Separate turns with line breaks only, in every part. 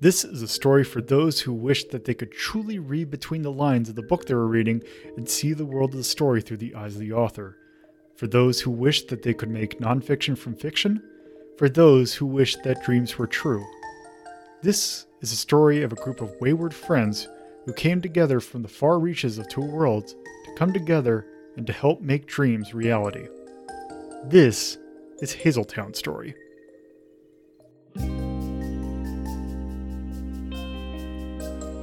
This is a story for those who wish that they could truly read between the lines of the book they were reading and see the world of the story through the eyes of the author. For those who wish that they could make nonfiction from fiction. For those who wish that dreams were true. This is a story of a group of wayward friends who came together from the far reaches of two worlds to come together and to help make dreams reality. This is Hazeltown Story.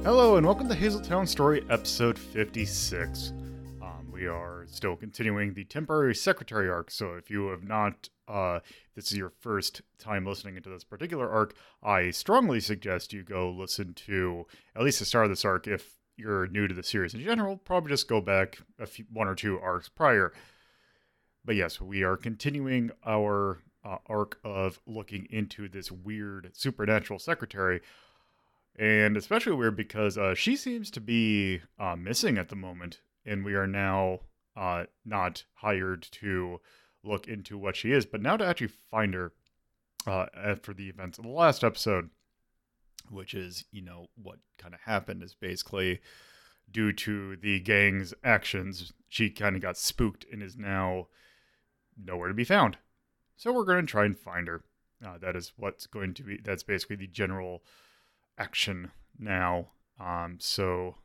Hello, and welcome to Hazeltown Story, episode 56. Um, we are still continuing the temporary secretary arc, so if you have not, uh, this is your first time listening into this particular arc, I strongly suggest you go listen to at least the start of this arc. If you're new to the series in general, probably just go back a few, one or two arcs prior. But yes, we are continuing our uh, arc of looking into this weird supernatural secretary and especially weird because uh, she seems to be uh, missing at the moment, and we are now uh, not hired to look into what she is, but now to actually find her uh, after the events of the last episode, which is you know what kind of happened is basically due to the gang's actions, she kind of got spooked and is now nowhere to be found. So we're going to try and find her. Uh, that is what's going to be. That's basically the general action now. Um, so,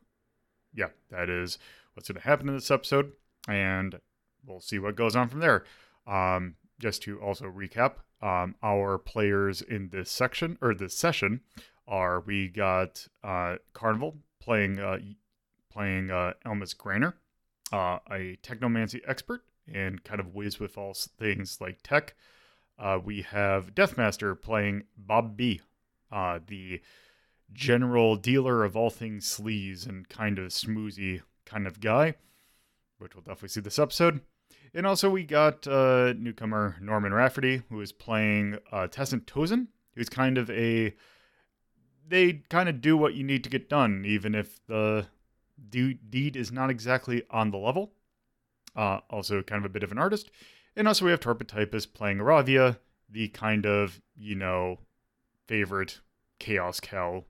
yeah, that is what's going to happen in this episode, and we'll see what goes on from there. Um, just to also recap, um, our players in this section or this session are we got uh, Carnival playing uh, playing uh, Elmas Grainer, uh, a technomancy expert and kind of whiz with all things like tech. Uh, we have Deathmaster playing Bob B, uh, the general dealer of all things sleaze and kind of smoozy kind of guy, which we'll definitely see this episode. And also we got uh, newcomer Norman Rafferty, who is playing uh, Tessin Tozen, who's kind of a they kind of do what you need to get done, even if the deed is not exactly on the level. Uh, also, kind of a bit of an artist. And also, we have Torpotypus playing Aravia, the kind of, you know, favorite Chaos Cow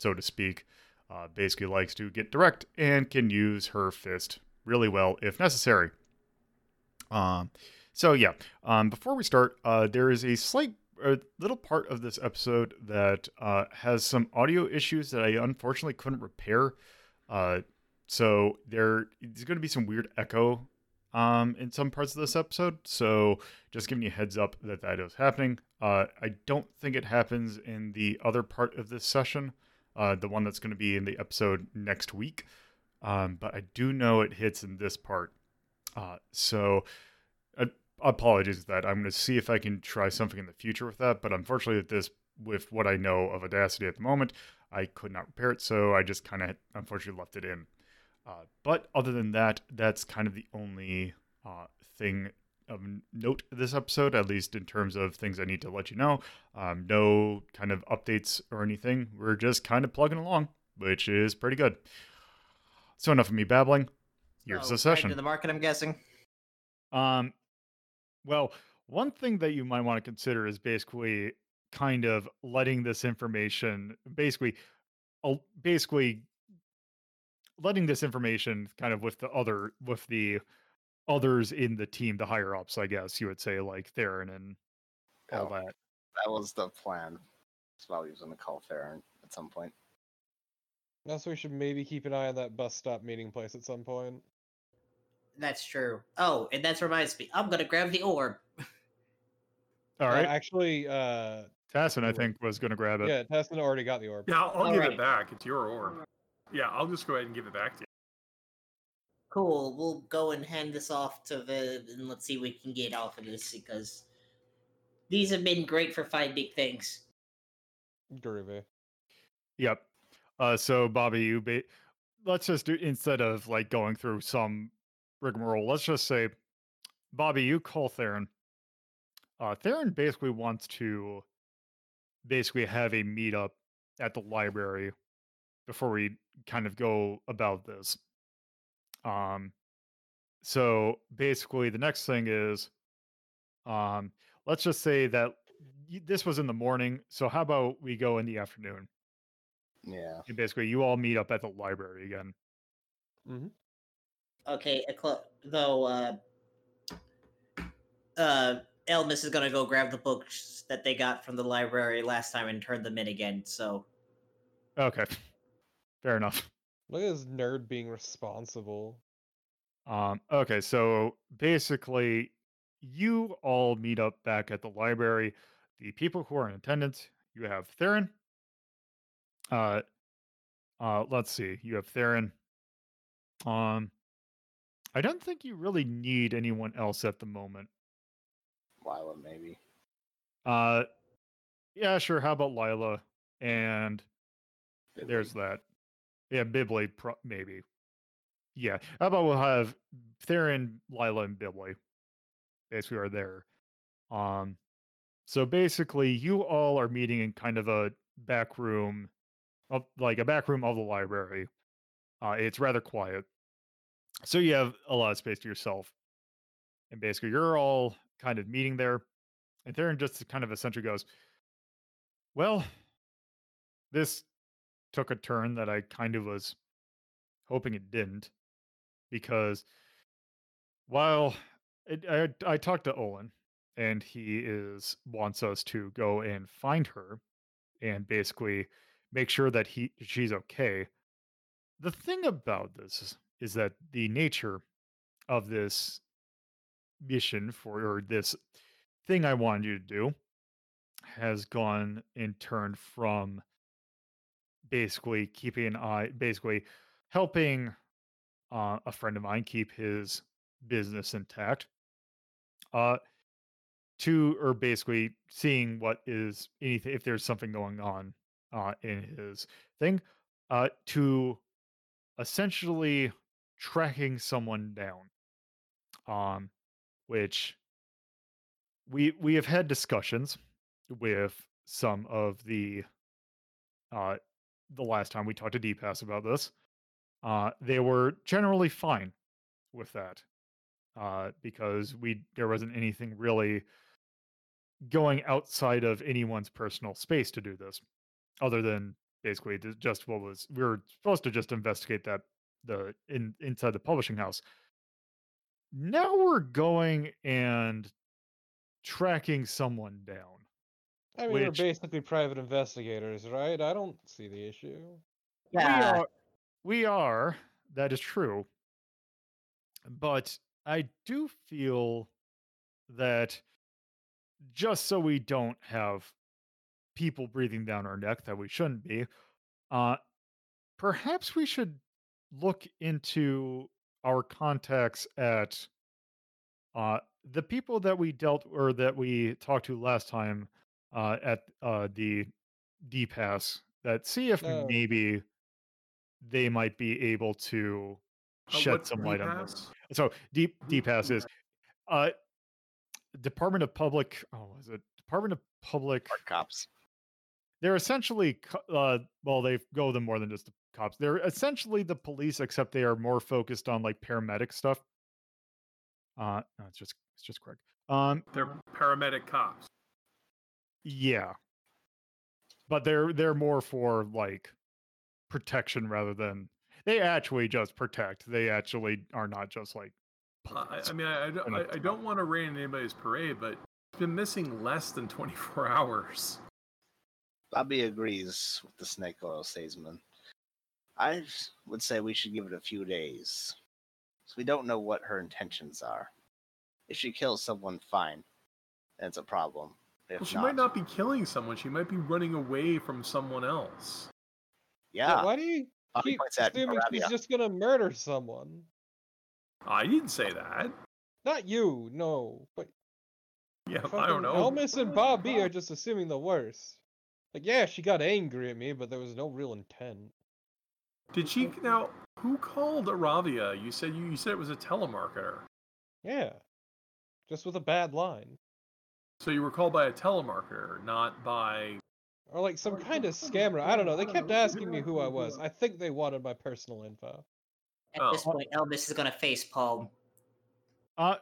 so to speak, uh, basically likes to get direct and can use her fist really well if necessary. Um, so yeah, um, before we start, uh, there is a slight a little part of this episode that uh, has some audio issues that I unfortunately couldn't repair. Uh, so there is going to be some weird echo um, in some parts of this episode. So just giving you heads up that that is happening. Uh, I don't think it happens in the other part of this session uh, the one that's going to be in the episode next week. Um, but I do know it hits in this part. Uh, so uh, apologies that I'm going to see if I can try something in the future with that. But unfortunately, with this, with what I know of Audacity at the moment, I could not repair it. So I just kind of unfortunately left it in. Uh, but other than that, that's kind of the only uh, thing of note this episode, at least in terms of things I need to let you know. Um, no kind of updates or anything. We're just kind of plugging along, which is pretty good. So enough of me babbling. Here's the session.
To the market, I'm guessing.
Um, well, one thing that you might want to consider is basically kind of letting this information, basically, basically letting this information kind of with the other with the others in the team, the higher ups, I guess you would say, like Theron and all oh, that.
That was the plan. So I was going to call Theron at some point.
Also, we should maybe keep an eye on that bus stop meeting place at some point.
That's true. Oh, and that reminds me, I'm gonna grab the orb.
All right. Uh,
actually, uh
Tassin, I think, was gonna grab it.
Yeah, Tassin already got the orb.
Yeah, I'll, I'll give right. it back. It's your orb. Yeah, I'll just go ahead and give it back to you.
Cool. We'll go and hand this off to the and let's see what we can get off of this because these have been great for finding things.
Groovy.
Yep. Uh, so Bobby, you ba- let's just do instead of like going through some rigmarole, let's just say, Bobby, you call Theron. Uh, Theron basically wants to basically have a meetup at the library before we kind of go about this. Um, so basically, the next thing is, um, let's just say that y- this was in the morning, so how about we go in the afternoon?
Yeah.
And basically, you all meet up at the library again. Mm-hmm.
Okay, Ecl- though, uh, uh, Elmis is gonna go grab the books that they got from the library last time and turn them in again. So
Okay, fair enough.
Look at this nerd being responsible.
Um, okay, so basically, you all meet up back at the library. The people who are in attendance, you have Theron. Uh, uh, let's see, you have Theron. Um, I don't think you really need anyone else at the moment.
Lila, maybe.
Uh, yeah, sure. How about Lila? And there's that. Yeah, Bibley, pro- maybe. Yeah. How about we'll have Theron, Lila, and Bibley. Basically, are there. Um, so basically, you all are meeting in kind of a back room, of like a back room of the library. Uh, it's rather quiet, so you have a lot of space to yourself. And basically, you're all kind of meeting there, and Theron just kind of essentially goes, "Well, this took a turn that I kind of was hoping it didn't, because while it, I I talked to Olin, and he is wants us to go and find her, and basically make sure that he she's okay. The thing about this is, is that the nature of this mission for or this thing I wanted you to do has gone in turn from basically keeping an eye, basically helping uh, a friend of mine keep his business intact, uh, to or basically seeing what is anything if there's something going on uh, in his thing, uh, to essentially tracking someone down, um, which we we have had discussions with some of the uh the last time we talked to DPass about this. Uh they were generally fine with that. Uh because we there wasn't anything really going outside of anyone's personal space to do this other than basically just what was we were supposed to just investigate that the in inside the publishing house now we're going and tracking someone down
I mean, we're basically private investigators, right? I don't see the issue.
we
yeah,
are we are that is true but i do feel that just so we don't have people breathing down our neck that we shouldn't be uh perhaps we should look into our contacts at uh the people that we dealt or that we talked to last time uh at uh the d pass that see if
Oh.
maybe they might be able to
Uh,
shed some light on this so deep D pass is uh Department of Public oh is it Department of Public
cops.
they're essentially uh well they go them more than just the cops. They're essentially the police except they are more focused on like paramedic stuff. Uh no, it's just it's just Craig. Um
They're paramedic cops.
Yeah. But they're they're more for like protection rather than they actually just protect. They actually are not just like
Uh, I. I mean, I, I, don't- I, I don't want to rain anybody's parade, but it's been missing less than 24 hours.
Bobby agrees with the snake oil salesman. I would say we should give it a few days. So we don't know what her intentions are. If she kills someone, fine. That's a problem. If
Well, she
not,
might not be killing someone. She might be running away from someone else.
Yeah,
Yeah.
why do you
Bobby
keep assuming she's just gonna murder someone?
I didn't say that.
Not you, no. But
Yeah, I don't know.
Elmis and Bob B are just assuming the worst. Like, yeah, she got angry at me, but there was no real intent.
Did she now? Who called Aravia? You said you, you said it was a telemarketer.
Yeah. Just with a bad line.
So you were called by a telemarketer, not by.
Or like some kind of scammer. I don't know. They kept asking me who I was. I think they wanted my personal info.
at this
Oh.
point, Elvis is gonna face palm.
Uh,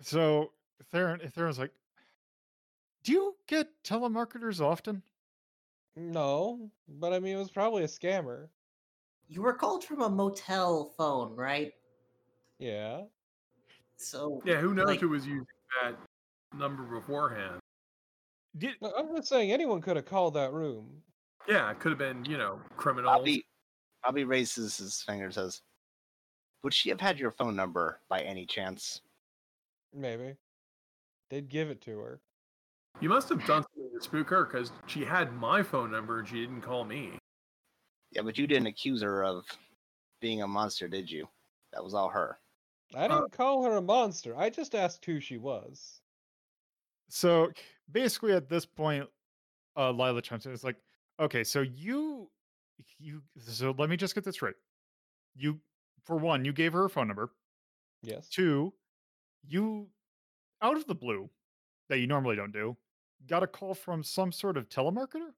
so Theron, Theron's like, Do you get telemarketers often?
No, but I mean, it was probably a scammer.
You were called from a motel phone, right?
Yeah.
So
Yeah, who knows
like,
who was using that number beforehand?
Did,
No, I'm just saying anyone could have called that room.
Yeah, it could have been, you know, criminals.
Bobby, Bobby raises his finger and says, Would she have had your phone number by any chance?
Maybe. They'd give it to her.
You must have done something to spook her because she had my phone number and she didn't call me.
Yeah, but you didn't accuse her of being a monster, did you? That was all her.
I didn't uh, call her a monster. I just asked who she was.
So basically, at this point, uh, Lila chimes in. It's like, okay, so you, you, so let me just get this right. You, for one, you gave her a phone number.
Yes.
Two, you, out of the blue, that you normally don't do, got a call from some sort of telemarketer.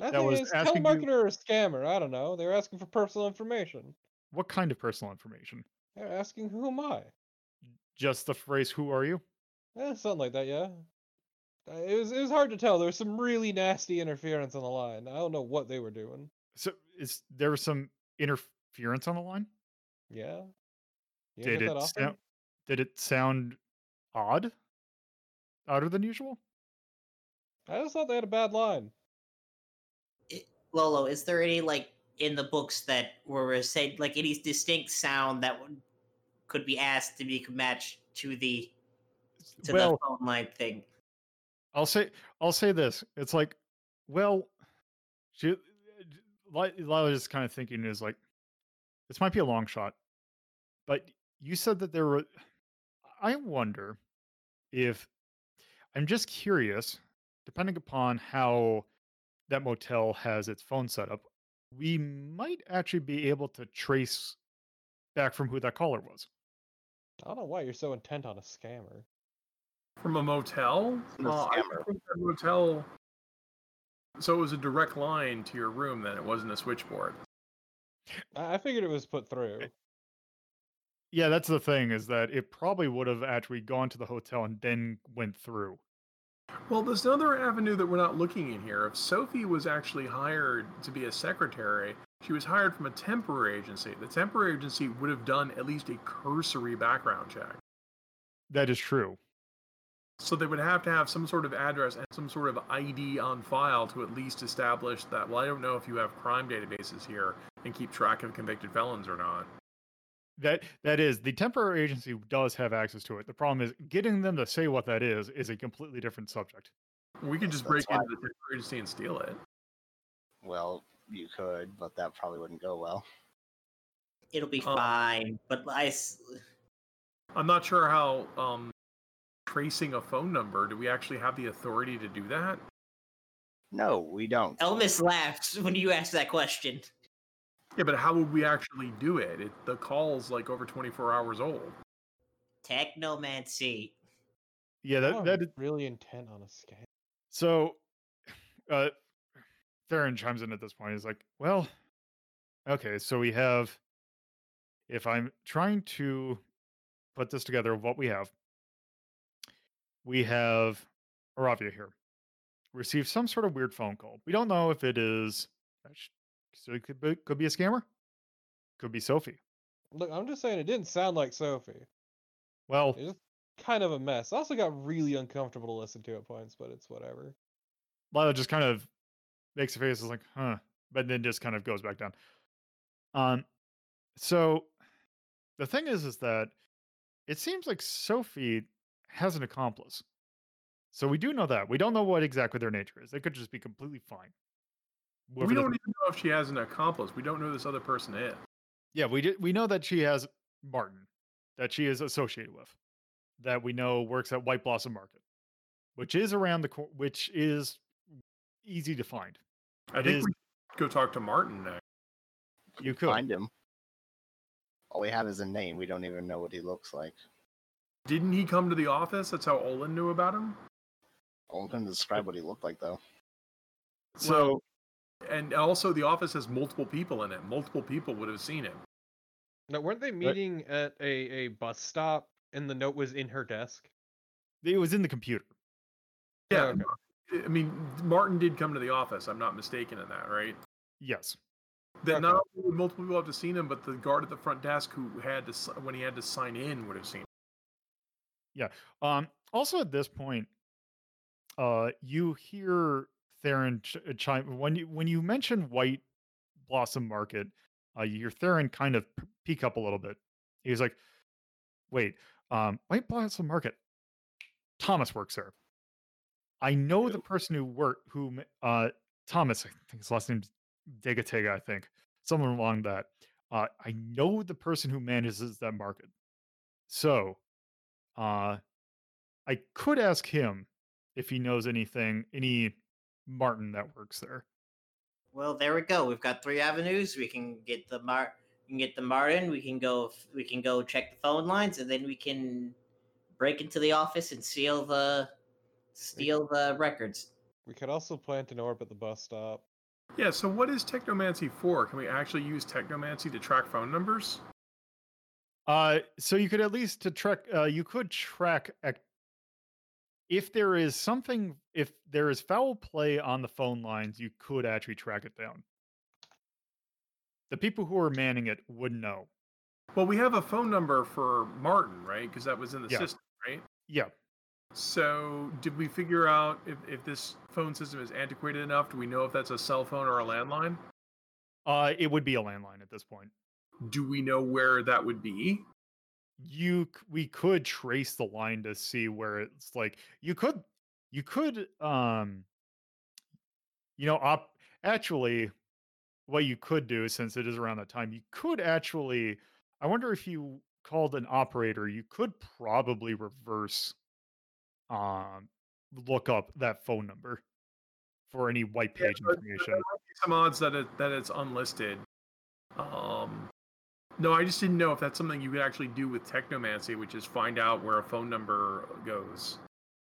I
that was asking you-
telemarketer or a scammer. I don't know. They're asking for personal information.
What kind of personal information?
They're asking who am I?
Just the phrase "Who are you?"
Eh, something like that, yeah. Uh, It was it was hard to tell. There was some really nasty interference on the line. I don't know what they were doing.
So is there was some interference on the line?
Yeah.
Did it sound? Did it sound odd? Odder than usual?
I just thought they had a bad line.
Lolo, is there any like in the books that were said like any distinct sound that would could be asked to be matched to the to
well,
the phone line thing?
I'll say I'll say this. It's like, well, she Li- Lila is kind of thinking is like, this might be a long shot, but you said that there were. I wonder if I'm just curious, depending upon how that motel has its phone set up, we might actually be able to trace back from who that caller was.
I don't know why you're so intent on a scammer.
From a motel?
From a
Uh, I think that motel. So it was a direct line to your room, then it wasn't a switchboard.
I, I figured it was put through.
Yeah, that's the thing is that it probably would have actually gone to the hotel and then went through.
Well, there's another avenue that we're not looking in here. If Sophie was actually hired to be a secretary, she was hired from a temporary agency. The temporary agency would have done at least a cursory background check.
That is true.
So they would have to have some sort of address and some sort of ID on file to at least establish that. Well, I don't know if you have crime databases here and keep track of convicted felons or not.
That that is the temporary agency does have access to it. The problem is getting them to say what that is is a completely different subject.
We could just
That's
break
why-
into the temporary agency and steal it.
Well, you could, but that probably wouldn't go well.
It'll be
Uh,
fine, but I.
I'm not sure how um, tracing a phone number. Do we actually have the authority to do that?
No, we don't.
Elvis laughs when you ask that question.
Yeah, but how would we actually do it? it the call's like over 24 hours old.
Technomancy.
Yeah, that
I'm
that is,
really intent on a scam.
so uh Theron chimes in at this point. He's like, well, okay, so we have if I'm trying to put this together of what we have, we have Aravia here. Received some sort of weird phone call. We don't know if it is so it could be, could be a scammer. Could be Sophie.
Look, I'm just saying it didn't sound like Sophie.
Well,
it's kind of a mess. I also got really uncomfortable to listen to at points, but it's whatever.
Lila just kind of makes a face, is like, huh, but then just kind of goes back down. Um, so the thing is, is that it seems like Sophie has an accomplice. So we do know that. We don't know what exactly their nature is. They could just be completely fine. Whoever
we don't even know if she has an accomplice. We don't know who this other person is.
yeah, we did, we know that she has Martin, that she is associated with, that we know works at White Blossom Market, which is around the cor- which is easy to find.
I
It
think
is-
we should go talk to Martin next.
You could.
find him. All we have is a name. We don't even know what he looks like.
Didn't he come to the office? That's how Olin knew about him.
Only can describe what he looked like though.
So
And also, the office has multiple people in it. Multiple people would have seen him.
No, weren't they meeting at a, a bus stop and the note was in her desk?
it was in the computer.
Oh, yeah,
okay.
I mean, Martin did come to the office. I'm not mistaken in that, right?
Yes.
That
Okay.
not only would multiple people have to seen him, but the guard at the front desk who had to when he had to sign in would have seen. Him.
Um, also at this point, uh, you hear Theron ch- uh, chime when you when you mention White Blossom Market. Uh, you hear Theron kind of p- peek up a little bit. He's like, "Wait, um, White Blossom Market. Thomas works there. I know the person who work who uh Thomas. I think his last name's Degatega. I think someone along that. Uh, I know the person who manages that market. So, uh, I could ask him if he knows anything, any Martin that works there.
Well, there we go. We've got three avenues. We can get the Mar. We can get the Martin. We can go. We can go check the phone lines, and then we can break into the office and steal the steal the records.
We could also plant an orb at the bus stop.
Yeah. So what is technomancy for? Can we actually use technomancy to track phone numbers?
Uh, so you could at least to track. Uh, you could track ac- if there is something. If there is foul play on the phone lines, you could actually track it down. The people who are manning it would know.
Well, we have a phone number for Martin, right? Because that was in the
Yeah.
system, right?
Yeah.
So, did we figure out if, if this phone system is antiquated enough? Do we know if that's a cell phone or a landline?
Uh, it would be a landline at this point.
Do we know where that would be?
you we could trace the line to see where it's like you could you could um you know op actually what you could do since it is around that time you could actually i wonder if you called an operator you could probably reverse um look up that phone number for any white page
but
information
there might be some odds that it that it's unlisted. Um, no, I just didn't know if that's something you could actually do with technomancy, which is find out where a phone number goes.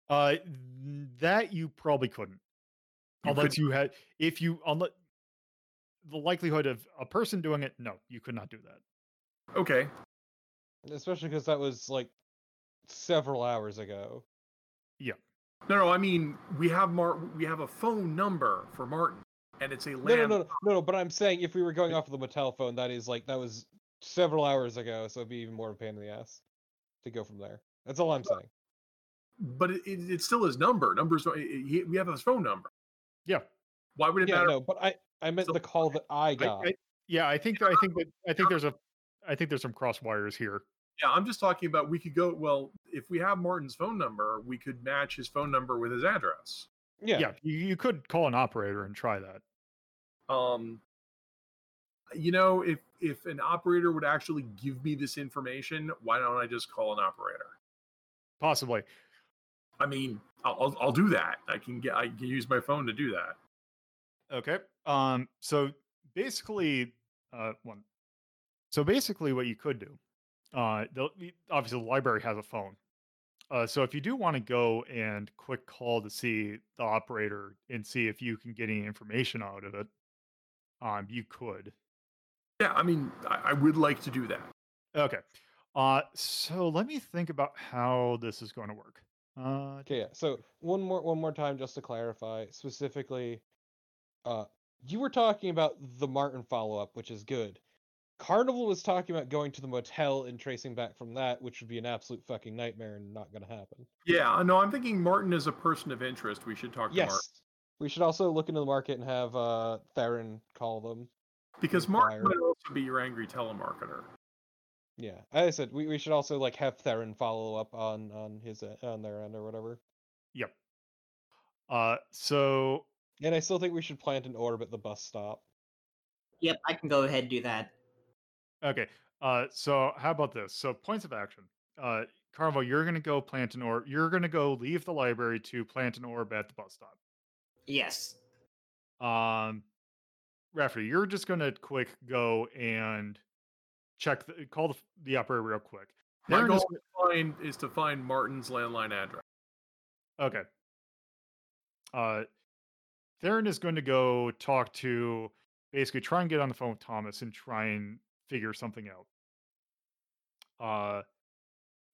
Uh, that you probably couldn't,
You
unless
couldn't-
you had. If you unless the likelihood of a person doing it, no, you could not do that.
Okay,
Especially because that was like several hours ago. Yeah.
No, no, I mean we have Mar- we have a phone number for Martin, and it's a
No,
land.
no, no, no, no. But I'm saying if we were going off of the Mattel phone, that is like that was several hours ago, so it'd be even more of a pain in the ass to go from there. That's all I'm saying.
But it, it, it's still his number. Numbers. it- it- he- we have his phone number.
Yeah,
Why would it
Yeah,
matter?
no, but I I meant
So-
the call that I
I,
got.
I, yeah. I think I think that I think there's a I think there's some cross wires here.
Yeah, I'm just talking about we could go. Well, if we have Martin's phone number, we could match his phone number with his address.
yeah,
Yeah, you, you could call an operator and try that.
um you know if if an operator would actually give me this information why don't i just call an operator
Possibly.
i mean i'll i'll, do that i can get i can use my phone to do that
Okay. Um. So basically, uh, one. So basically, what you could do, uh, the- obviously the library has a phone. Uh, so if you do want to go and quick call to see the operator and see if you can get any information out of it, um, you could.
Yeah i mean i, I would like to do that
Okay. Uh, so let me think about how this is going to work. Uh,
Okay, yeah. So one more one more time just to clarify, specifically uh you were talking about the Martin follow-up, which is good. Carnival was talking about going to the motel and tracing back from that, which would be an absolute fucking nightmare and not gonna happen.
yeah no i'm thinking martin is a person of interest we should talk to
Yes.
martin
We should also look into the market and have uh Theron call them.
because martin
inquire.
also be your angry telemarketer
Yeah. As I said, we, we should also like have Theron follow up on on his e- on their end or whatever.
yep. Uh, so
And I still think we should plant an orb at the bus stop.
Yep, I can go ahead and do that.
Okay. Uh, so how about this? So points of action. Uh, Carvo, you're gonna go plant an orb. You're gonna go leave the library to plant an orb at the bus stop.
Yes.
Um, Rafferty, you're just gonna quick go and check. The, call the, the operator real quick.
my goal
is-
is to find, is to find martin's landline address
Okay. Uh, Theron is going to go talk to basically try and get on the phone with Thomas and try and figure something out. Uh,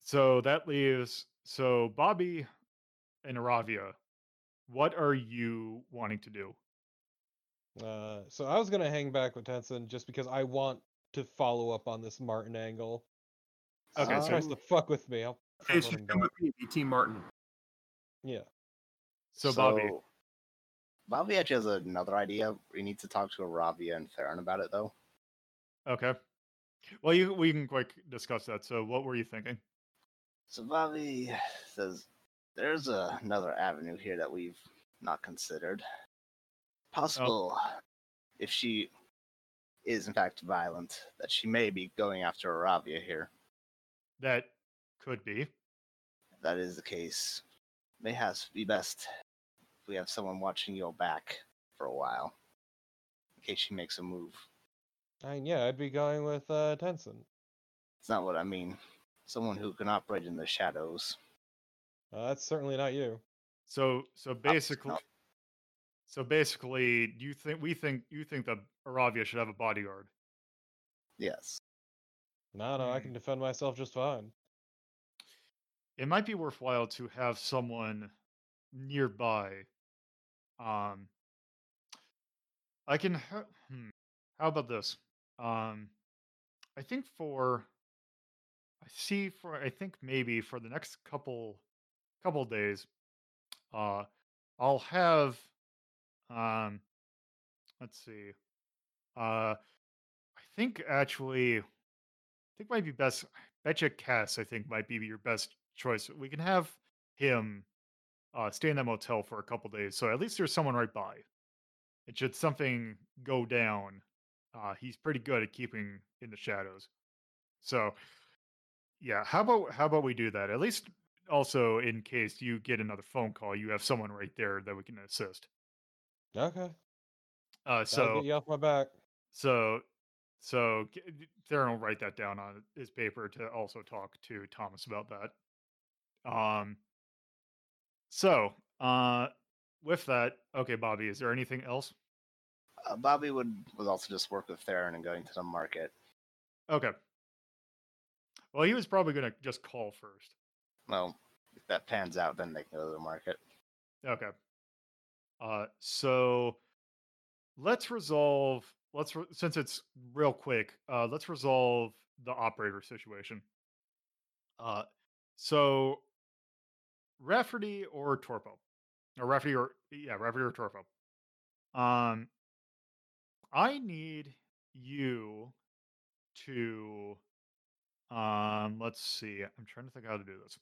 so that leaves so Bobby and Aravia what are you wanting to do?
Uh, so I was gonna hang back with Tenson just because I want to follow up on this Martin angle.
Okay,
If
so-
tries to fuck with me. I'll
Okay,
fuck
so
with him
come with me, be Team Martin.
Yeah.
So, Bobby,
So, Bobby actually has another idea. We need to talk to Aravia and Theron about it, though.
okay. Well, you we can quick discuss that. So, what were you thinking?
So Bobby says there's a, another avenue here that we've not considered. Possible, if she is in fact violent, that she may be going after Aravia here.
That could be.
If that is the case, Mayhaps be best if we have someone watching your back for a while, in case she makes a move.
I mean, yeah, I'd be going with uh, Tenson.
It's not what I mean. Someone who can operate in the shadows.
Uh, that's certainly not you.
So, so basically,
no.
So basically, you think we think you think that Aravia should have a bodyguard?
Yes.
No, no, I
Hmm.
can defend myself just fine.
It might be worthwhile to have someone nearby. Um, I can. Ha- hmm, how about this? Um, I think for. I see for I think maybe for the next couple couple days, uh, I'll have. Um, let's see. Uh, I think actually, I think might be best. I bet Cass. I think might be your best choice. We can have him uh, stay in that motel for a couple days, so at least there's someone right by. And should something go down, uh, he's pretty good at keeping in the shadows. So, yeah, how about how about we do that? At least also in case you get another phone call, you have someone right there that we can assist.
Okay.
Uh,
That'll
so
get you off my back.
so so Theron will write that down on his paper to also talk to Thomas about that. Um. So, uh, with that, okay, Bobby, is there anything else?
Uh, Bobby would, would also just work with Theron and going to the market.
Okay. Well, he was probably gonna just call first.
Well, if that pans out, then they can go to the market.
Okay. Uh, so let's resolve. Let's re- since it's real quick. Uh, let's resolve the operator situation. Uh, so Rafferty or Torpo, or Rafferty or yeah, Rafferty or Torpo. Um, I need you to. Um, let's see. I'm trying to think how to do this.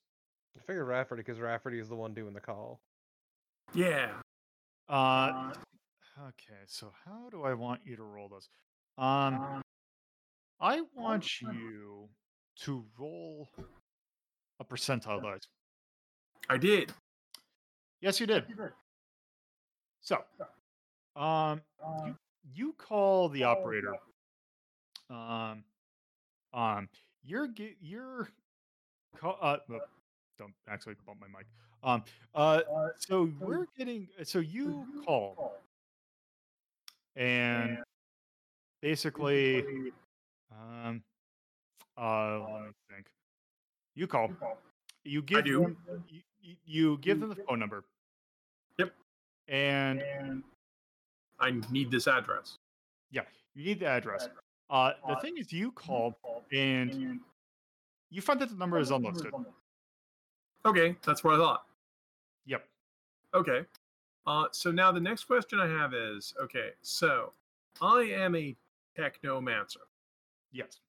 I figured Rafferty because Rafferty is the one doing the call.
Yeah.
Uh, okay, so how do I want you to roll those? Um, I want you to roll a percentile dice.
I did.
Yes, you did. So, um, you, you call the operator. Um, um, you're ge- you're uh, no, don't actually bump my mic. Um, uh, so we're getting so you call and basically, um, uh, let me think. You call. You give
do.
them. You, you- you give them the phone number.
Yep.
And
I need this address.
Yeah, you need the address. Uh, the thing is, you call and you find that the number is unlisted.
Okay, that's what I thought.
Yep.
Okay. Uh, so now the next question I have is okay, so I am a technomancer.
Yes.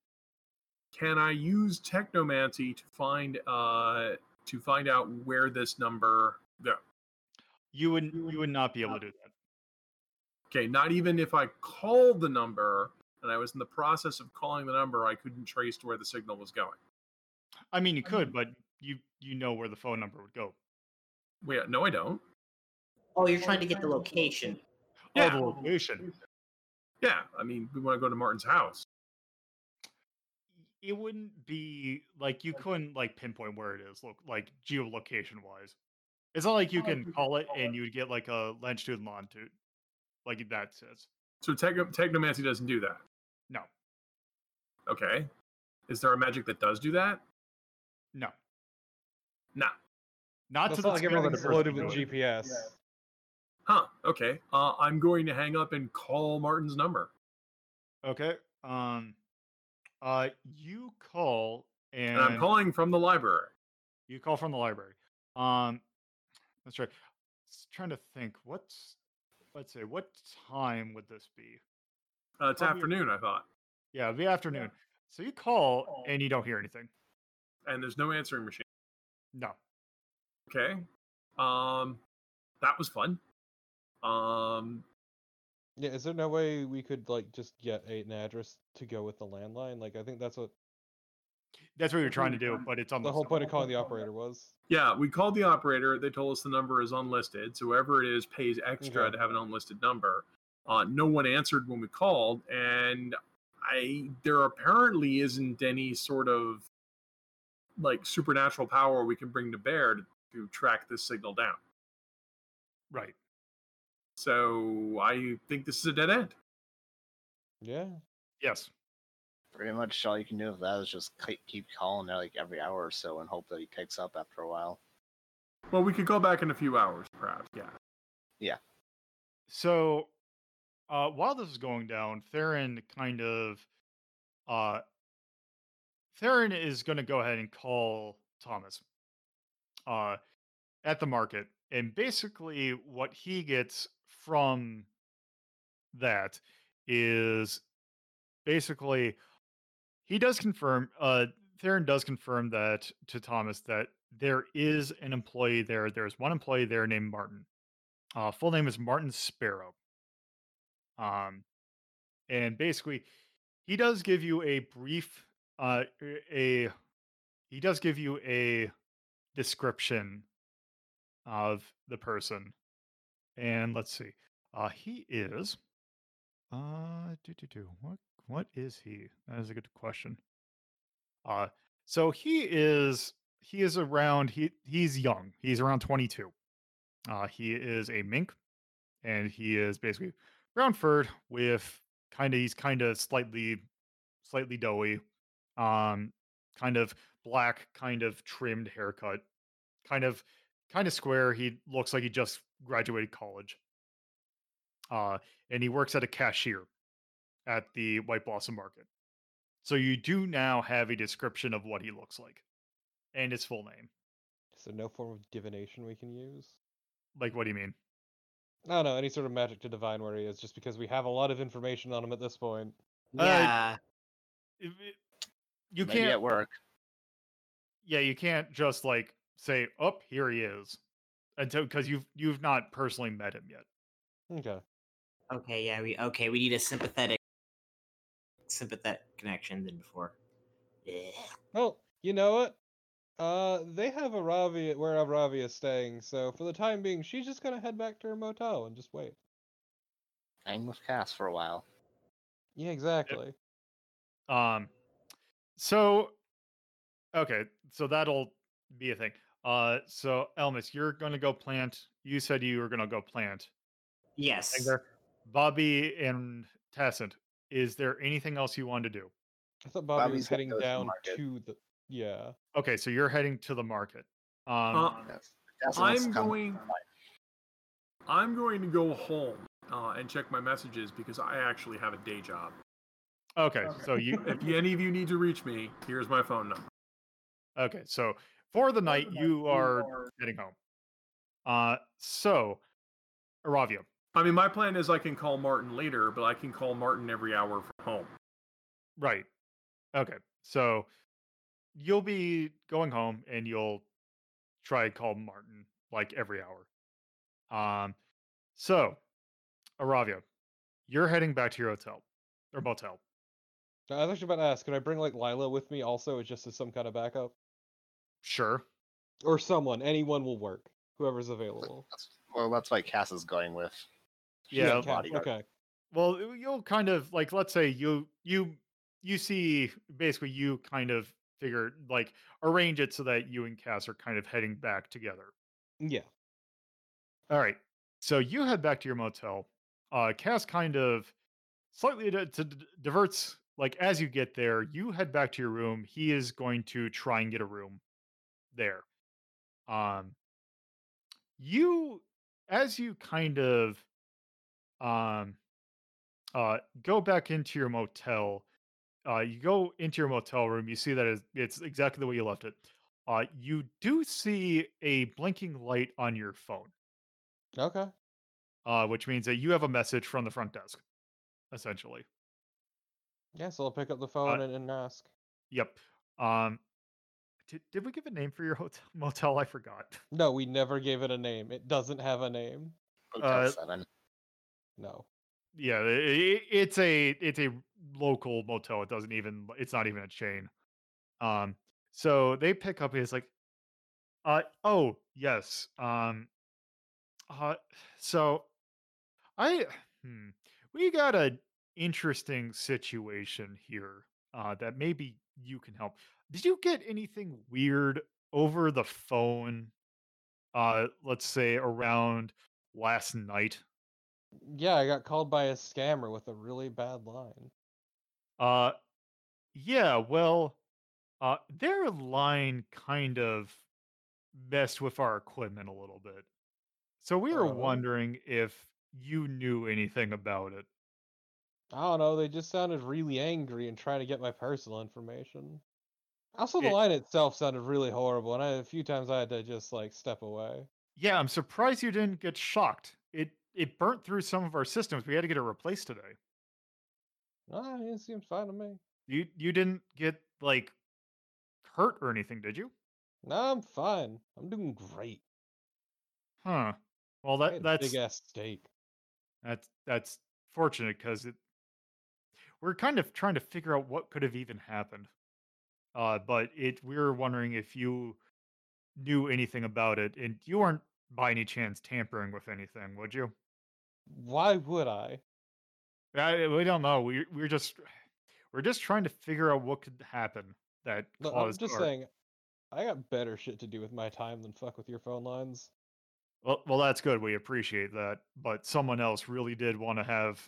Can I use technomancy to find uh to find out where this number go?
You would you would not be able to do that.
Okay, not even if I called the number and I was in the process of calling the number, I couldn't trace to where the signal was going.
I mean, you could, but you you know where the phone number would go.
Wait, uh, no, I don't.
Oh, you're trying to get the location.
Oh,
Yeah.
the location.
Yeah, I mean, we want to go to Martin's house.
It wouldn't be like you couldn't like pinpoint where it is, look like geolocation wise. It's not like you oh, can call it and you would get like a longitude and longitude, like that says.
So techno- technomancy doesn't do that.
No,
Okay. Is there a magic that does do that?
no,
Nah.
Not
That's
to
not
the
like
scale
everything
that
that's
person
loaded
can
with
do it.
GPS.
Huh. Okay. Uh, I'm going to hang up and call Martin's number.
Okay. Um. Uh, you call and,
And I'm calling from the library.
you call from the library. Um, that's right. S- trying to think. What's let's say what time would this be?
Uh, it's
Probably-
afternoon, I thought.
Yeah, the afternoon. So you call and you don't hear anything.
And there's no answering machine.
No.
Okay. Um, that was fun. Um,
Yeah, is there no way we could like just get a- an address to go with the landline? Like I think that's what
That's what you're trying to do, but it's on
the whole point of calling the operator was.
yeah, we called the operator. They told us the number is unlisted. So whoever it is pays extra
Okay.
to have an unlisted number. Uh, no one answered when we called, and I there apparently isn't any sort of like supernatural power we can bring to bear to, to track this signal down.
right.
So I think this is a dead end.
Yeah.
Yes.
Pretty much all you can do with that is just keep calling there like every hour or so and hope that he picks up after a while.
Well, we could go back in a few hours, perhaps. Yeah. Yeah.
So, uh, while this is going down, Theron kind of, uh, Theron is going to go ahead and call Thomas, uh, at the market, and basically what he gets from that is basically he does confirm, uh, Theron does confirm that to Thomas that there is an employee there. There's one employee there named Martin. Uh, full name is Martin Sparrow. Um, and basically, he does give you a brief, uh, a he does give you a description of the person. And let's see, uh, he is, uh, do do do what what is he? That is a good question. Uh, so he is he is around he he's young. He's around twenty two. Uh, he is a mink, and he is basically brown furred with kind of he's kind of slightly slightly doughy, um, kind of black, kind of trimmed haircut, kind of kind of square. He looks like he just graduated college. Uh, and he works at a cashier at the White Blossom Market. So you do now have a description of what he looks like and his full name.
So no form of divination we can use.
Like, what do you mean?
I don't know any sort of magic to divine where he is, just because we have a lot of information on him at this point.
Uh,
Yeah.
It- it- you
Maybe
can't
at work.
Yeah you can't just like say oh here he is until because you've you've not personally met him yet
Okay.
okay. Yeah. We okay. We need a sympathetic, sympathetic connection than before. Yeah.
Well, you know what? Uh, they have Aravia where Aravia is staying, so for the time being, she's just gonna head back to her motel and just wait.
Hang with Cass for a while.
Yeah, exactly.
um so okay so that'll be a thing uh so elmas you're gonna go plant you said you were gonna go plant
Yes.
thing bobby and Tassant, is there anything else you want to do
I thought Bobby
Bobby's
was
gonna
heading
go to the
down
market.
to the. Yeah.
okay so you're heading to the market um
Uh,
Yes. Cass wants
I'm
come-
going. I'm going to go home uh, and check my messages because I actually have a day job.
okay so you
If any of you need to reach me, here's my phone number.
Okay, so for the night you are heading home. Uh so Aravia.
I mean, my plan is I can call Martin later, but I can call Martin every hour from home.
Right. Okay. So you'll be going home and you'll try and call Martin like every hour. Um so Aravia, you're heading back to your hotel or motel.
I was actually about to ask, can I bring like Lila with me also, just as some kind of backup,
Sure.
or someone? Anyone will work. Whoever's available.
That's, well, that's why Cass is going with. She's
Yeah,
a
Cat-
bodyguard.
Okay.
Well, you'll kind of like let's say you you you see basically you kind of figure like arrange it so that you and Cass are kind of heading back together.
Yeah.
All right. So you head back to your motel. Uh Cass kind of slightly to, to diverts like as you get there, you head back to your room. He is going to try and get a room there. Um you as you kind of um uh go back into your motel, uh you go into your motel room, you see that it's, exactly the way you left it. Uh you do see a blinking light on your phone,
Okay.
uh which means that you have a message from the front desk essentially.
Yeah, so I'll pick up the phone and, and ask.
Yep. Um did, did we give a name for your hotel motel? I forgot.
No, we never gave it a name. It doesn't have a name.
Hotel
Uh,
Seven.
No.
Yeah, i i- it's a it's a local motel. It doesn't even it's not even a chain. Um, so they pick up. It's like, uh, oh yes. Um, uh, so I hmm, we got an interesting situation here. Uh, that maybe you can help. Did you get anything weird over the phone? Uh, let's say around last night.
Yeah, I got called by a scammer with a really bad line.
Uh, yeah, well, uh, their line kind of messed with our equipment a little bit. So we were
Oh.
wondering if you knew anything about it.
I don't know, they just sounded really angry and trying to get my personal information. Also, the
It-
line itself sounded really horrible, and I, a few times I had to just like step away.
Yeah, I'm surprised you didn't get shocked. It it burnt through some of our systems. We had to get it replaced today.
Ah, it seems fine to me.
You you didn't get like hurt or anything, did you?
No, I'm fine. I'm doing great.
Huh. Well, that that's
big ass steak.
That's that's fortunate because it we're kind of trying to figure out what could have even happened. Uh, but it we were wondering if you knew anything about it, and you weren't by any chance tampering with anything, would you?
Why would I?
I, we don't know. We we're just we're just trying to figure out what could happen that
Look, I'm just
our-
saying, I got better shit to do with my time than fuck with your phone lines.
Well, well, that's good. We appreciate that. But someone else really did want to have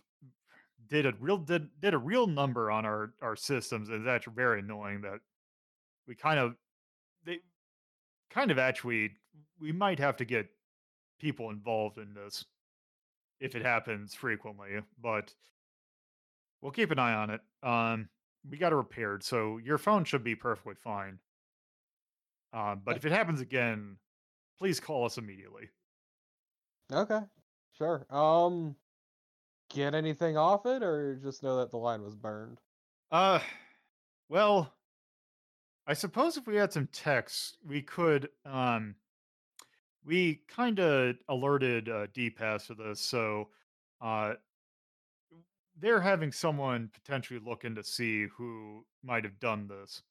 did a real did did a real number on our our systems, and that's very annoying. That we kind of they kind of actually we might have to get people involved in this if it happens frequently. But we'll keep an eye on it. Um, we got it repaired, so your phone should be perfectly fine. Um, but if it happens again, please call us immediately.
Okay, sure. Um, get anything off it, or just know that the line was burned?
Uh, well, I suppose if we had some text, we could. Um, we kind of alerted uh, DPass to this, so uh, they're having someone potentially looking to see who might have done this.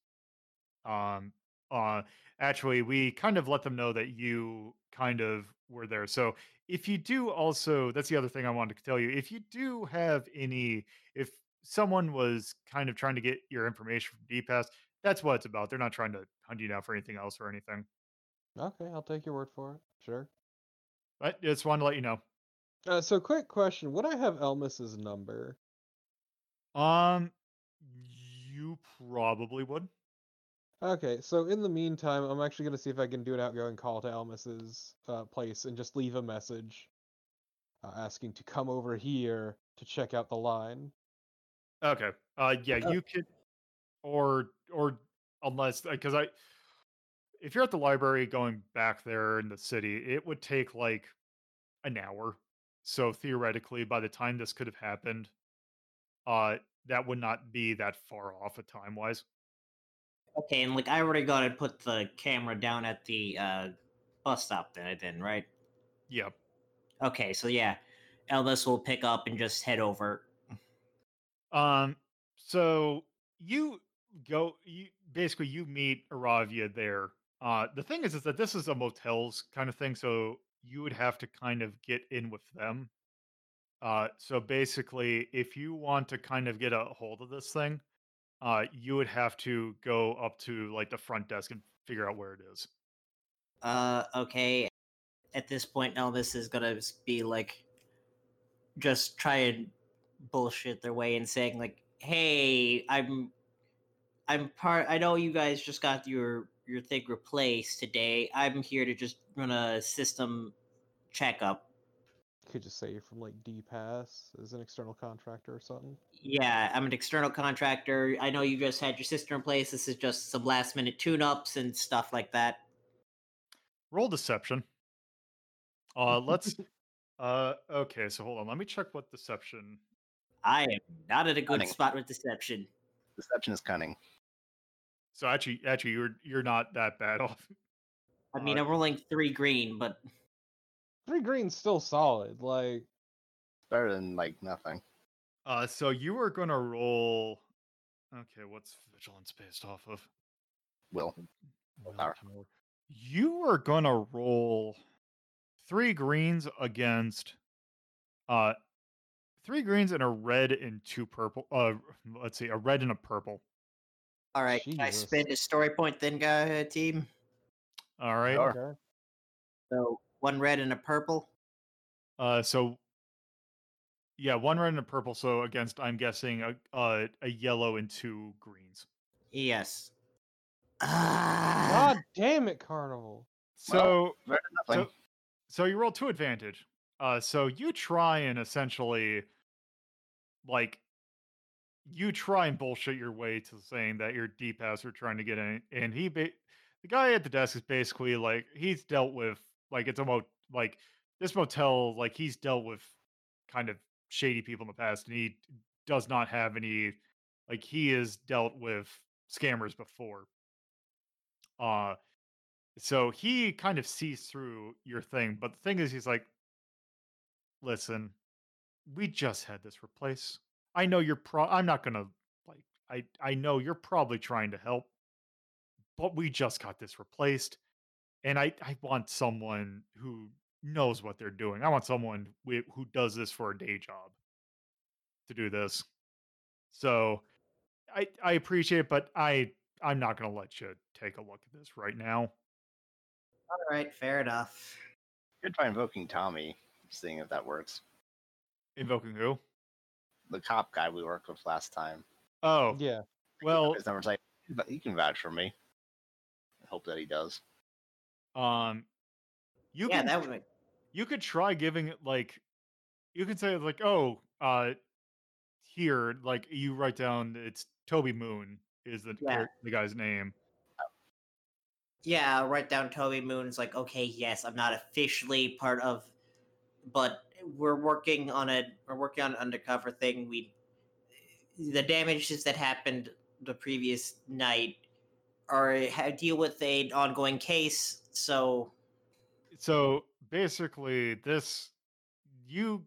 Um, uh, actually, we kind of let them know that you kind of were there. So if you do also, that's the other thing I wanted to tell you. If you do have any, if someone was kind of trying to get your information from DPass, that's what it's about. They're not trying to hunt you down for anything else or anything.
Okay, I'll take your word for it. Sure.
But just wanted to let you know.
Uh, so, quick question: Would I have Elmas's number?
Um, you probably would.
Okay, so in the meantime, I'm actually gonna see if I can do an outgoing call to Elmas's uh, place and just leave a message uh, asking to come over here to check out the line.
Okay. Uh, yeah,
Uh,
you could, or or unless because I, if you're at the library going back there in the city, it would take like an hour. So theoretically, by the time this could have happened, uh, that would not be that far off a time wise.
Okay, and like I already got to put the camera down at the uh, bus stop then, right?
Yep.
Okay, so yeah, Elvis will pick up and just head over.
Um. So you go. You basically you meet Aravia there. Uh, the thing is, is that this is a motels kind of thing, so you would have to kind of get in with them. Uh, so basically, if you want to kind of get a hold of this thing, uh, you would have to go up to like the front desk and figure out where it is.
Uh, okay. At this point, Elvis is gonna be like, just try and bullshit their way in saying like, "Hey, I'm, I'm part. I know you guys just got your your thing replaced today. I'm here to just run a system checkup.
could just say you're from like D Pass as an external contractor or something.
Yeah, I'm an external contractor. I know you just had your sister in place. This is just some last minute tune ups and stuff like that.
Roll deception. Uh, let's. uh, okay. So hold on. Let me check what deception.
I am not at a good
Cunning.
spot with deception.
Deception is cunning.
So actually, actually, you're you're not that bad off.
I mean,
Uh,
I'm rolling three green, but
Three green's still solid. Like
Better than like nothing.
Uh, so you are gonna roll. Okay, what's vigilance based off of?
Will. Willpower.
Willpower. You are gonna roll three greens against uh three greens and a red and two purple. Uh, let's see, a red and a purple.
All right. Can I
Jesus.
spend a story point then, guy team?
All right.
Sure.
okay.
So one red and a purple.
Uh, so yeah, one red and a purple. So against, I'm guessing a uh, a yellow and two greens.
Yes. Ah,
God damn it, Carnival.
So
Better than nothing.
So you roll two advantage. Uh, so you try and essentially, like, you try and bullshit your way to saying that your D pass are trying to get in, and he, ba- the guy at the desk is basically like he's dealt with like it's a mo like this motel like he's dealt with kind of shady people in the past, and he does not have any like he has dealt with scammers before. Uh, so he kind of sees through your thing, but the thing is, he's like, "Listen, we just had this replaced. I know you're pro. I'm not gonna like. I I know you're probably trying to help, but we just got this replaced, and I I want someone who knows what they're doing. I want someone wi- who does this for a day job to do this. So I I appreciate it, but I I'm not gonna let you take a look at this right now.
all right. Fair enough.
Could try invoking Tommy, seeing if that works.
Invoking who?
The cop guy we worked with last time.
Oh,
Yeah.
well,
his number's like, but he can vouch for me. I hope that he does.
um, you
yeah,
can
that would.
you could try giving it like, you could say like, oh, uh, here, like you write down it's Toby Moon is the
Yeah.
the guy's name.
Yeah, I'll write down Toby Moon's like, okay, yes, I'm not officially part of, but we're working on a we're working on an undercover thing. We the damages that happened the previous night are ha- deal with an ongoing case. So
So basically, this you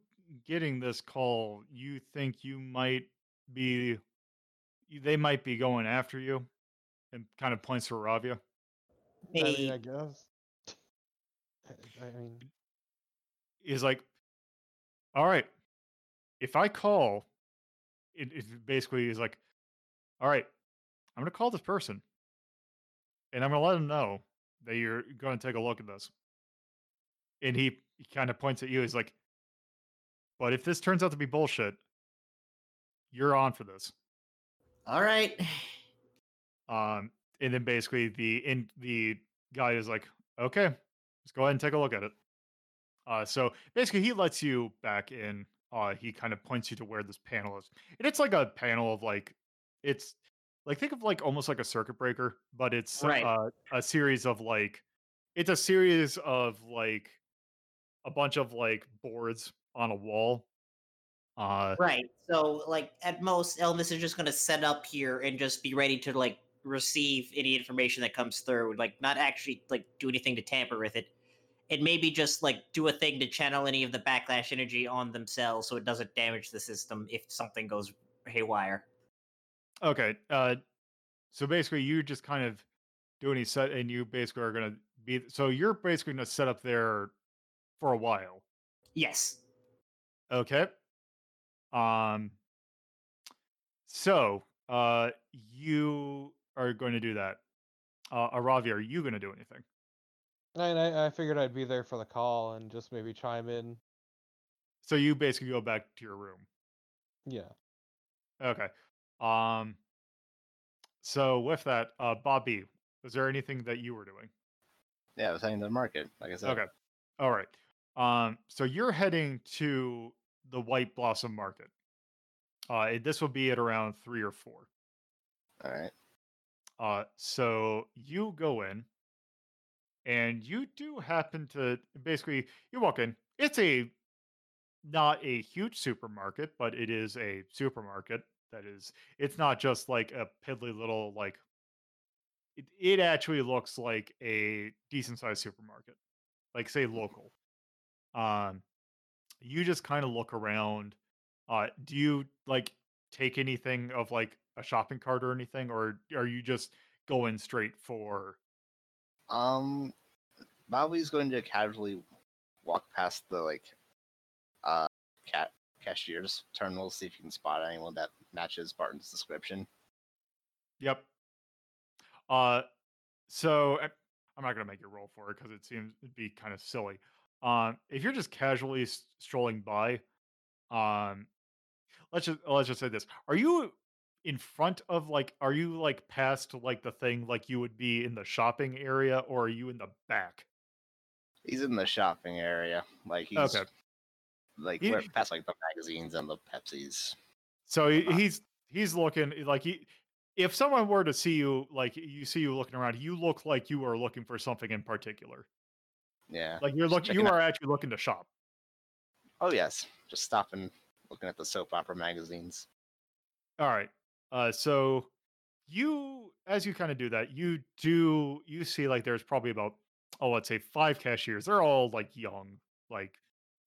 getting this call, you think you might be, they might be going after you, and kind of points to Aravia.
I
me,
mean, I guess. I- I mean,
is like, all right, if I call, it, it basically is like, all right, I'm gonna call this person, and I'm gonna let them know that you're going to take a look at this. And he, he kind of points at you. He's like, but if this turns out to be bullshit, you're on for this.
all right.
Um, and then basically the in the guy is like, okay, let's go ahead and take a look at it. Uh, so basically he lets you back in. Uh, he kind of points you to where this panel is, and it's like a panel of like, it's like think of like almost like a circuit breaker, but it's
Right.
uh, a series of like, it's a series of like a bunch of like boards on a wall. Uh,
Right. So, like, at most, Elvis is just going to set up here and just be ready to, like, receive any information that comes through. Like, not actually, like, do anything to tamper with it. And maybe just, like, do a thing to channel any of the backlash energy on themselves so it doesn't damage the system if something goes haywire.
Okay. Uh, so basically, you just kind of do any set, and you basically are gonna be. So you're basically gonna set up there for a while.
Yes.
Okay. Um. So, uh, you are going to do that. Uh, Aravi, are you going to do anything?
And I, I figured I'd be there for the call and just maybe chime in.
So you basically go back to your room.
Yeah.
Okay. Um. So with that, uh, Bobby, was there anything that you were doing?
Yeah, I was heading to the market. Like I said,
Okay. All right. Um, so you're heading to the White Blossom Market. Uh, this will be at around three or four.
All right.
Uh, so you go in, and you do happen to basically you walk in. It's a not a huge supermarket, but it is a supermarket that is. It's not just like a piddly little like. It, it actually looks like a decent sized supermarket, like say local. Um, you just kind of look around. Uh, do you like take anything of like a shopping cart or anything, or are you just going straight for?
Um, Bobby's going to casually walk past the like, uh, cat cashier's terminal, see if you can spot anyone that matches Barton's description.
Yep. Uh, so I- I'm not gonna make you roll for it because it seems it'd be kind of silly. Um, if you're just casually strolling by, um, let's just let's just say this: Are you in front of like? Are you like past like the thing like you would be in the shopping area, or are you in the back?
He's in the shopping area, like he's
Okay.
like
He-
where past like the magazines and the Pepsis.
So he,
Uh-huh.
he's he's looking like he. If someone were to see you, like you see you looking around, you look like you are looking for something in particular.
Yeah.
Like you're looking, you
out-
are actually looking to shop.
Oh yes, just stopping, looking at the soap opera magazines.
All right. Uh, so you, as you kind of do that, you do you see like there's probably about oh let's say five cashiers. They're all like young, like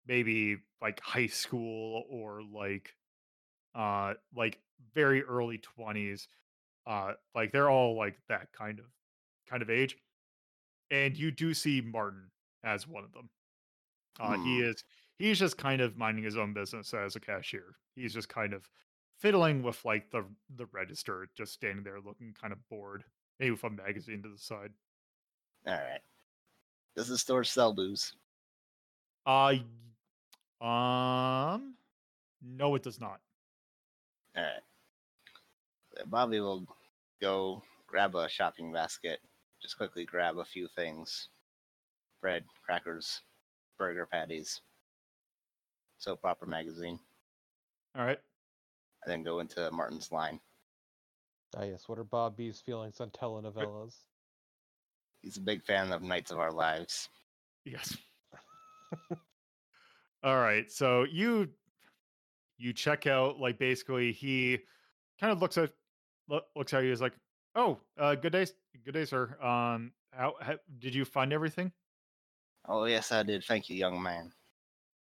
maybe like high school or like uh like very early twenties. Uh, like they're all like that kind of kind of age. And you do see Martin as one of them. Uh, he
Hmm.
is he's just kind of minding his own business as a cashier. He's just kind of fiddling with like the the register, just standing there looking kind of bored, maybe with a magazine to the side.
All right. Does the store sell booze?
Uh um no it does not.
All right. Bobby will go grab a shopping basket. Just quickly grab a few things: bread, crackers, burger patties, soap opera magazine,
All right.
And then go into Martin's line.
Ah, yes. What are Bobby's feelings on telenovelas?
He's a big fan of Knights of Our Lives.
Yes. All right. So you you check out like basically he kind of looks at looks at you is like, "Oh, uh good day, good day, sir. Um how, how did you find everything?"
Oh yes, I did. Thank you, young man.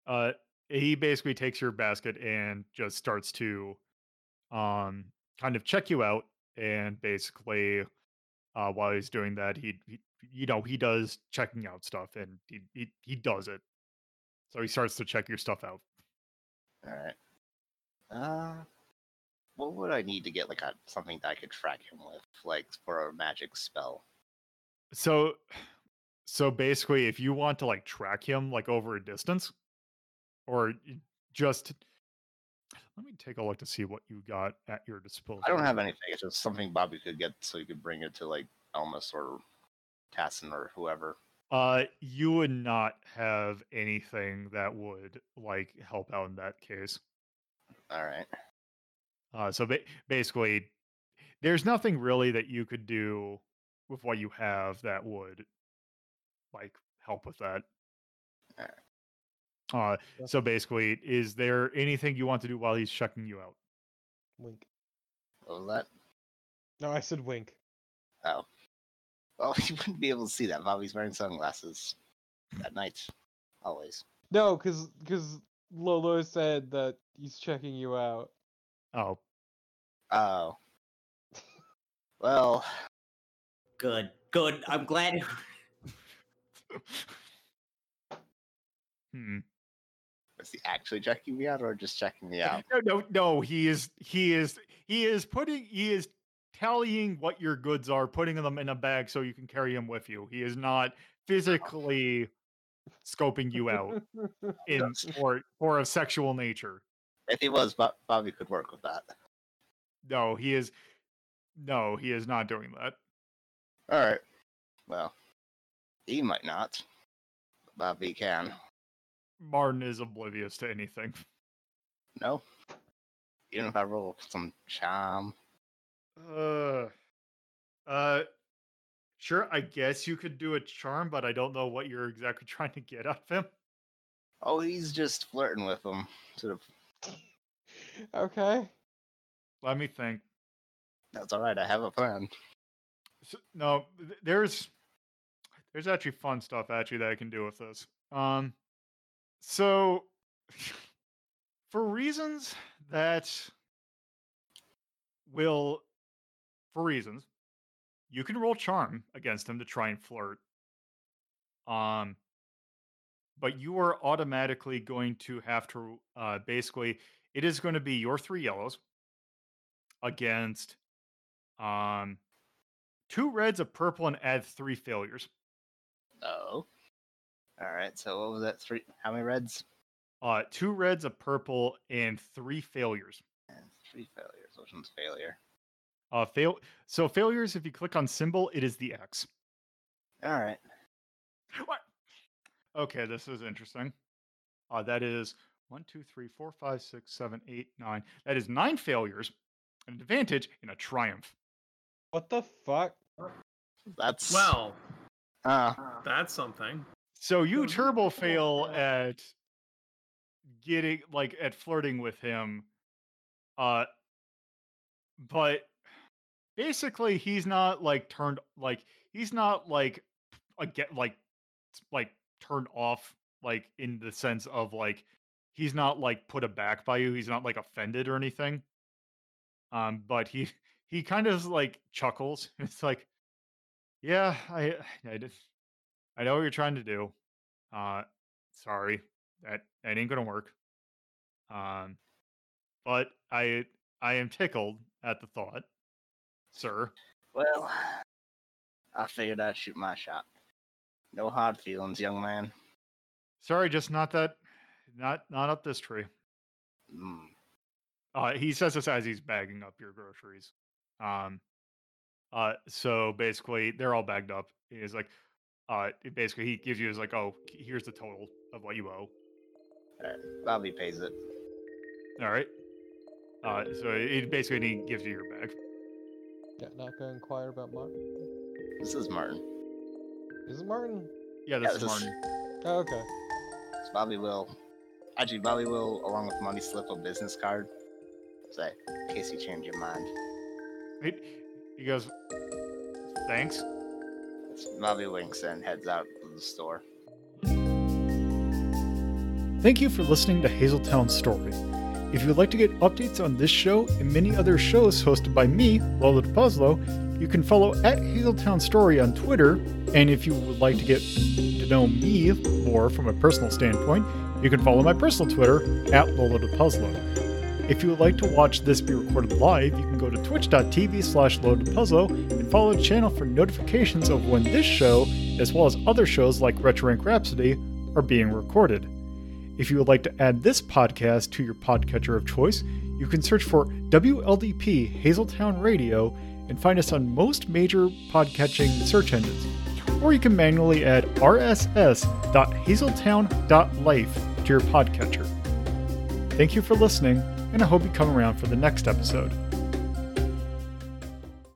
Uh he basically takes your basket and just starts to um kind of check you out and basically uh while he's doing that he, he you know he does checking out stuff and he, he he does it so he starts to check your stuff out
All right. Uh, what would I need to get like a something that I could track him with, like for a magic spell?
so so basically if you want to like track him like over a distance or just let me take a look to see what you got at your disposal
I don't have anything. It's just something Bobby could get, so he could bring it to like Elmas or Tassin or whoever.
Uh, you would not have anything that would like help out in that case.
All right.
Uh, so ba- basically, there's nothing really that you could do with what you have that would like help with that.
Alright.
Uh,
Yeah.
so basically, is there anything you want to do while he's checking you out?
Wink.
What was that?
No, I said wink.
Oh. Well, you wouldn't be able to see that. Bobby's wearing sunglasses at night, always.
No, because because Lolo said that he's checking you out.
Oh,
Oh. Well,
Good, good. I'm glad.
hmm.
Is he actually checking me out or just checking me out?
No, no, no. He is. He is. He is putting. He is tallying what your goods are, putting them in a bag so you can carry them with you. He is not oh. physically scoping you out in or or of sexual nature.
If he was, Bo- Bobby could work with that.
No, he is. No, he is not doing that.
All right. Well, he might not. Bobby can.
Martin is oblivious to anything.
No. Even if I roll some charm.
Uh, uh, sure. I guess you could do a charm, but I don't know what you're exactly trying to get out of him.
Oh, he's just flirting with him. Sort of.
Okay.
Let me think.
That's all right. I have a plan.
So, no, th- there's there's actually fun stuff actually that I can do with this. Um, so for reasons that will, for reasons, you can roll charm against him to try and flirt. Um, but you are automatically going to have to uh, basically it is going to be your three yellows against um two reds, a purple, and add three failures.
Oh. All right. So what was that? Three? How many reds?
Uh, two reds, a purple, and three failures.
And three failures. Which one's failure?
Uh, fail. So failures. If you click on symbol, it is the X.
All right.
What? Okay, this is interesting. Uh, that is one, two, three, four, five, six, seven, eight, nine. That is nine failures, an advantage, and a triumph.
What the fuck?
That's
Well,
Uh,
that's something.
So you turbo fail at getting like at flirting with him. Uh but basically he's not like turned like he's not like a get like like turned off like in the sense of like he's not like put aback by you. He's not like offended or anything. Um but he he kind of like chuckles. It's like yeah, I I did I know what you're trying to do. Uh, sorry, that that ain't gonna work. Um, but I I am tickled at the thought, sir.
well, I figured I'd shoot my shot. No hard feelings, young man.
Sorry, just not that, not not up this tree.
Mm.
Uh, he says this as he's bagging up your groceries. Um, uh, so basically they're all bagged up. He's like, uh, it basically he gives you his like, oh, here's the total of what you owe.
All right. Bobby pays it.
All right. Uh, so he basically he gives you your bag.
Yeah, not gonna inquire about Martin.
This is Martin.
Is it Martin?
Yeah,
Yeah,
this is
this is-
Martin.
Oh, okay.
So Bobby will, actually, Bobby will, along with money, slip a business card. Say, in case you change your mind.
He, he goes, thanks.
Bobby winks and heads out to the store.
Thank you for listening to Hazeltown Story. If you would like to get updates on this show and many other shows hosted by me, Lola DePuzlo, you can follow at Hazeltown Story on Twitter. And if you would like to get to know me more from a personal standpoint, you can follow my personal Twitter at Lola DePuzlo. If you would like to watch this be recorded live, you can go to twitch.tv slash Puzzle and follow the channel for notifications of when this show, as well as other shows like Retro Rank Rhapsody, are being recorded. If you would like to add this podcast to your podcatcher of choice, you can search for WLDP Hazeltown Radio and find us on most major podcatching search engines. Or you can manually add rss.hazeltown.life to your podcatcher. Thank you for listening, and I hope you come around for the next episode.